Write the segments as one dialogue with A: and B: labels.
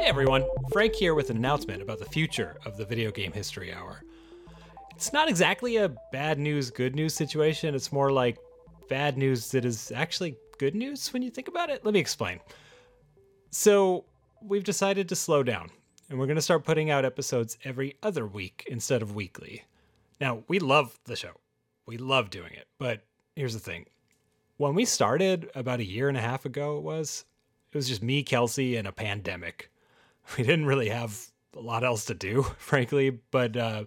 A: Hey everyone, Frank here with an announcement about the future of the Video Game History Hour. It's not exactly a bad news, good news situation. It's more like bad news that is actually good news when you think about it. Let me explain. So, we've decided to slow down, and we're going to start putting out episodes every other week instead of weekly. Now, we love the show, we love doing it, but here's the thing. When we started about a year and a half ago, it was, it was just me, Kelsey, and a pandemic. We didn't really have a lot else to do, frankly, but uh,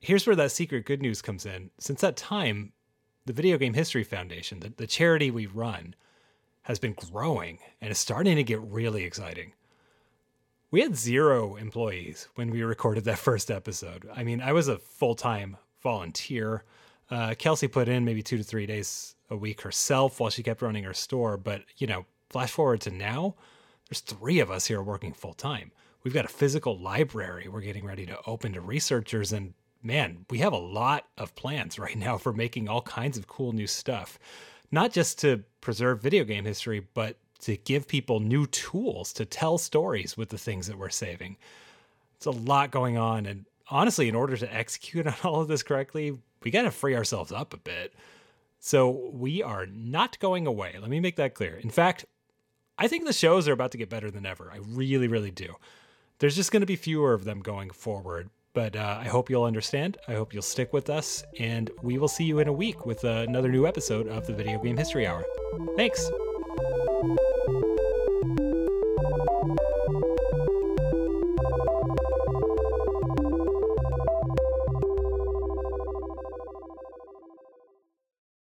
A: here's where that secret good news comes in. Since that time, the Video Game History Foundation, the, the charity we run, has been growing and is starting to get really exciting. We had zero employees when we recorded that first episode. I mean, I was a full time volunteer. Uh, Kelsey put in maybe two to three days a week herself while she kept running her store. But, you know, flash forward to now, there's three of us here working full time. We've got a physical library we're getting ready to open to researchers. And man, we have a lot of plans right now for making all kinds of cool new stuff. Not just to preserve video game history, but to give people new tools to tell stories with the things that we're saving. It's a lot going on. And honestly, in order to execute on all of this correctly, we got to free ourselves up a bit. So we are not going away. Let me make that clear. In fact, I think the shows are about to get better than ever. I really, really do. There's just going to be fewer of them going forward. But uh, I hope you'll understand. I hope you'll stick with us. And we will see you in a week with uh, another new episode of the Video Game History Hour. Thanks.